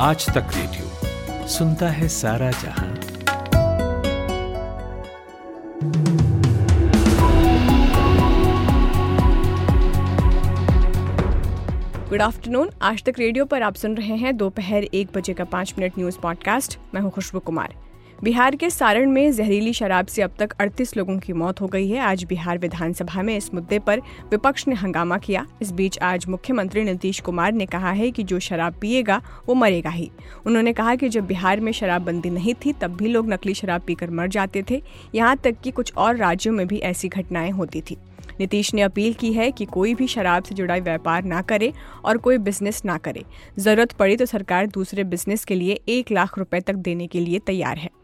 आज तक रेडियो सुनता है सारा जहाँ। गुड आफ्टरनून आज तक रेडियो पर आप सुन रहे हैं दोपहर एक बजे का पाँच मिनट न्यूज़ पॉडकास्ट। मैं हूँ खुशबू कुमार। बिहार के सारण में जहरीली शराब से अब तक 38 लोगों की मौत हो गई है। आज बिहार विधानसभा में इस मुद्दे पर विपक्ष ने हंगामा किया। इस बीच आज मुख्यमंत्री नीतीश कुमार ने कहा है कि जो शराब पिएगा, वो मरेगा ही। उन्होंने कहा कि जब बिहार में शराबबंदी नहीं थी, तब भी लोग नकली शराब पीकर मर जाते थे। यहाँ तक कि कुछ और राज्यों में भी ऐसी घटनाएँ होती थी। नीतीश ने अपील की है कि कोई भी शराब से जुड़ा व्यापार ना करे और कोई बिज़नेस ना करे। ज़रूरत पड़ी तो सरकार दूसरे बिज़नेस के लिए एक लाख रुपए तक देने के लिए तैयार है।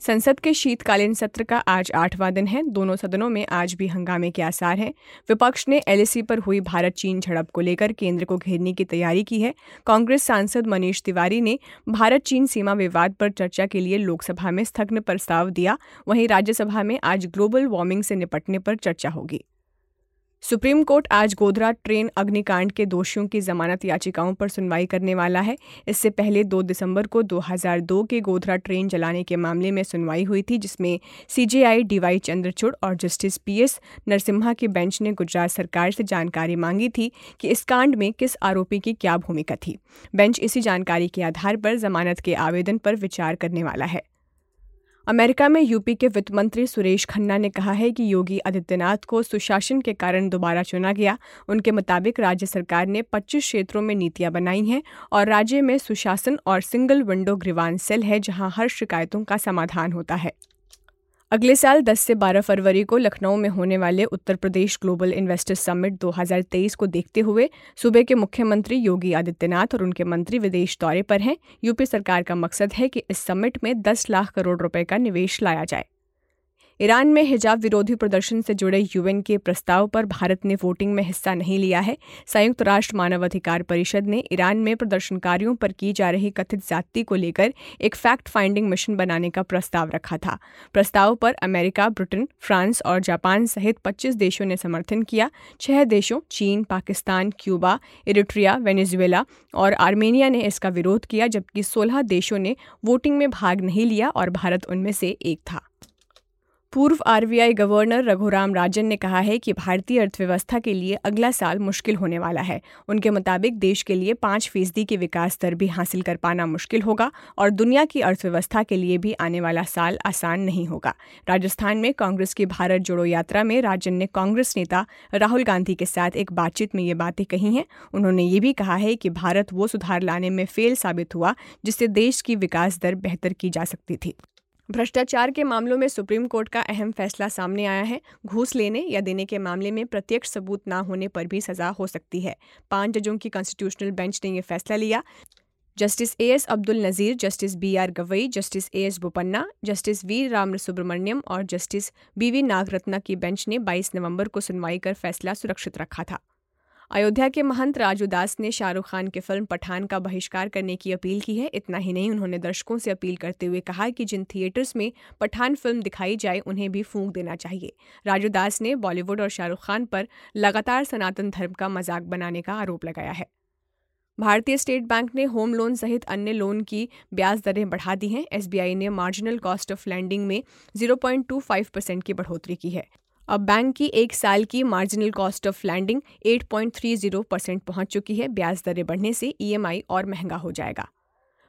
संसद के शीतकालीन सत्र का आज आठवां दिन है। दोनों सदनों में आज भी हंगामे के आसार हैं। विपक्ष ने एलएसी पर हुई भारत चीन झड़प को लेकर केंद्र को घेरने की तैयारी की है। कांग्रेस सांसद मनीष तिवारी ने भारत चीन सीमा विवाद पर चर्चा के लिए लोकसभा में स्थग्न प्रस्ताव दिया। वहीं राज्यसभा में आज ग्लोबल वार्मिंग से निपटने पर चर्चा होगी। सुप्रीम कोर्ट आज गोधरा ट्रेन अग्निकांड के दोषियों की जमानत याचिकाओं पर सुनवाई करने वाला है। इससे पहले 2 दिसंबर को 2002 के गोधरा ट्रेन जलाने के मामले में सुनवाई हुई थी, जिसमें सीजेआई डीवाई चंद्रचूड़ और जस्टिस पीएस नरसिम्हा की बेंच ने गुजरात सरकार से जानकारी मांगी थी कि इस कांड में किस आरोपी की क्या भूमिका थी। बेंच इसी जानकारी के आधार पर जमानत के आवेदन पर विचार करने वाला है। अमेरिका में यूपी के वित्त मंत्री सुरेश खन्ना ने कहा है कि योगी आदित्यनाथ को सुशासन के कारण दोबारा चुना गया। उनके मुताबिक राज्य सरकार ने 25 क्षेत्रों में नीतियाँ बनाई हैं और राज्य में सुशासन और सिंगल विंडो ग्रीवान सेल है जहाँ हर शिकायतों का समाधान होता है। अगले साल 10 से 12 फरवरी को लखनऊ में होने वाले Uttar Pradesh global investors summit 2023 को देखते हुए सूबे के मुख्यमंत्री योगी आदित्यनाथ और उनके मंत्री विदेश दौरे पर हैं। यूपी सरकार का मकसद है कि इस समिट में 10 लाख करोड़ रुपए का निवेश लाया जाए। ईरान में हिजाब विरोधी प्रदर्शन से जुड़े यूएन के प्रस्ताव पर भारत ने वोटिंग में हिस्सा नहीं लिया है। संयुक्त राष्ट्र मानवाधिकार परिषद ने ईरान में प्रदर्शनकारियों पर की जा रही कथित ज्यादती को लेकर एक फैक्ट फाइंडिंग मिशन बनाने का प्रस्ताव रखा था। प्रस्ताव पर अमेरिका, ब्रिटेन, फ्रांस और जापान सहित 25 देशों ने समर्थन किया। छह देशों, China, Pakistan, Cuba, Eritrea, Venezuela और आर्मेनिया ने इसका विरोध किया, जबकि 16 देशों ने वोटिंग में भाग नहीं लिया और भारत उनमें से एक था। पूर्व आरबीआई गवर्नर रघुराम राजन ने कहा है कि भारतीय अर्थव्यवस्था के लिए अगला साल मुश्किल होने वाला है। उनके मुताबिक देश के लिए पाँच फ़ीसदी की विकास दर भी हासिल कर पाना मुश्किल होगा और दुनिया की अर्थव्यवस्था के लिए भी आने वाला साल आसान नहीं होगा। राजस्थान में कांग्रेस की भारत जोड़ो यात्रा में राजन ने कांग्रेस नेता राहुल गांधी के साथ एक बातचीत में ये बातें कही हैं। उन्होंने ये भी कहा है कि भारत वो सुधार लाने में फेल साबित हुआ जिससे देश की विकास दर बेहतर की जा सकती थी। भ्रष्टाचार के मामलों में सुप्रीम कोर्ट का अहम फैसला सामने आया है। घूस लेने या देने के मामले में प्रत्यक्ष सबूत न होने पर भी सजा हो सकती है। पाँच जजों की कॉन्स्टिट्यूशनल बेंच ने यह फैसला लिया। Justice A S Abdul Nazeer, justice B R Gavai, justice A S Bopanna, justice V Rama Subramanian और जस्टिस बी वी नागरत्ना की बेंच ने 22 नवंबर को सुनवाई कर फैसला सुरक्षित रखा था। अयोध्या के महंत राजू दास ने शाहरुख खान की फ़िल्म पठान का बहिष्कार करने की अपील की है। इतना ही नहीं, उन्होंने दर्शकों से अपील करते हुए कहा कि जिन थिएटर्स में पठान फ़िल्म दिखाई जाए, उन्हें भी फूंक देना चाहिए। राजू दास ने बॉलीवुड और शाहरुख खान पर लगातार सनातन धर्म का मज़ाक बनाने का आरोप लगाया है। भारतीय स्टेट बैंक ने होम लोन सहित अन्य लोन की ब्याज दरें बढ़ा दी हैं। एसबीआई ने मार्जिनल कॉस्ट ऑफ़ लैंडिंग में 0.25 परसेंट की बढ़ोतरी की है। अब बैंक की एक साल की marginal cost of lending 8.30 percent पहुँच चुकी है। ब्याज दरें बढ़ने से ईएमआई और महँगा हो जाएगा।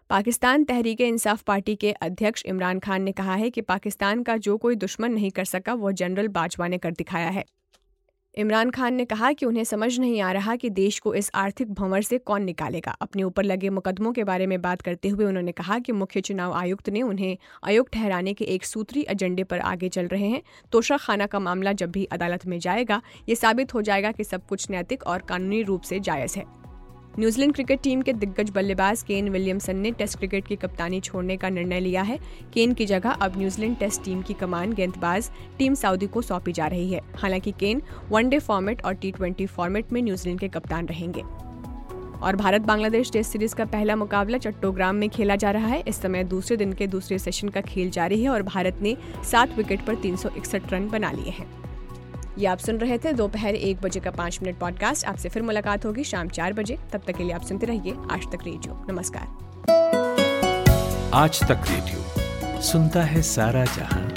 पाकिस्तान तहरीक इंसाफ पार्टी के अध्यक्ष इमरान खान ने कहा है कि पाकिस्तान का जो कोई दुश्मन नहीं कर सका, वह जनरल बाजवा ने कर दिखाया है। इमरान खान ने कहा कि उन्हें समझ नहीं आ रहा कि देश को इस आर्थिक भंवर से कौन निकालेगा। अपने ऊपर लगे मुकदमों के बारे में बात करते हुए उन्होंने कहा कि मुख्य चुनाव आयुक्त ने उन्हें आयोग ठहराने के एक सूत्री एजेंडे पर आगे चल रहे हैं। तोशा खाना का मामला जब भी अदालत में जाएगा, ये साबित हो जाएगा कि सब कुछ नैतिक और कानूनी रूप से जायज़ है। न्यूजीलैंड क्रिकेट टीम के दिग्गज बल्लेबाज केन विलियमसन ने टेस्ट क्रिकेट की कप्तानी छोड़ने का निर्णय लिया है। केन की जगह अब न्यूजीलैंड टेस्ट टीम की कमान गेंदबाज टीम सऊदी को सौंपी जा रही है। हालाँकि केन वनडे फॉर्मेट और टी फॉर्मेट में न्यूजीलैंड के कप्तान रहेंगे। और भारत बांग्लादेश टेस्ट सीरीज़ का पहला मुकाबला चट्टोग्राम में खेला जा रहा है। इस समय दूसरे दिन के दूसरे सेशन का खेल जारी है और भारत ने सात विकेट पर तीन सौ इकसठ रन बना लिए हैं। ये आप सुन रहे थे दोपहर एक बजे का पाँच मिनट पॉडकास्ट आपसे फिर मुलाकात होगी शाम चार बजे। तब तक के लिए आप सुनते रहिए आज तक रेडियो। नमस्कार। आज तक रेडियो। सुनता है सारा जहाँ।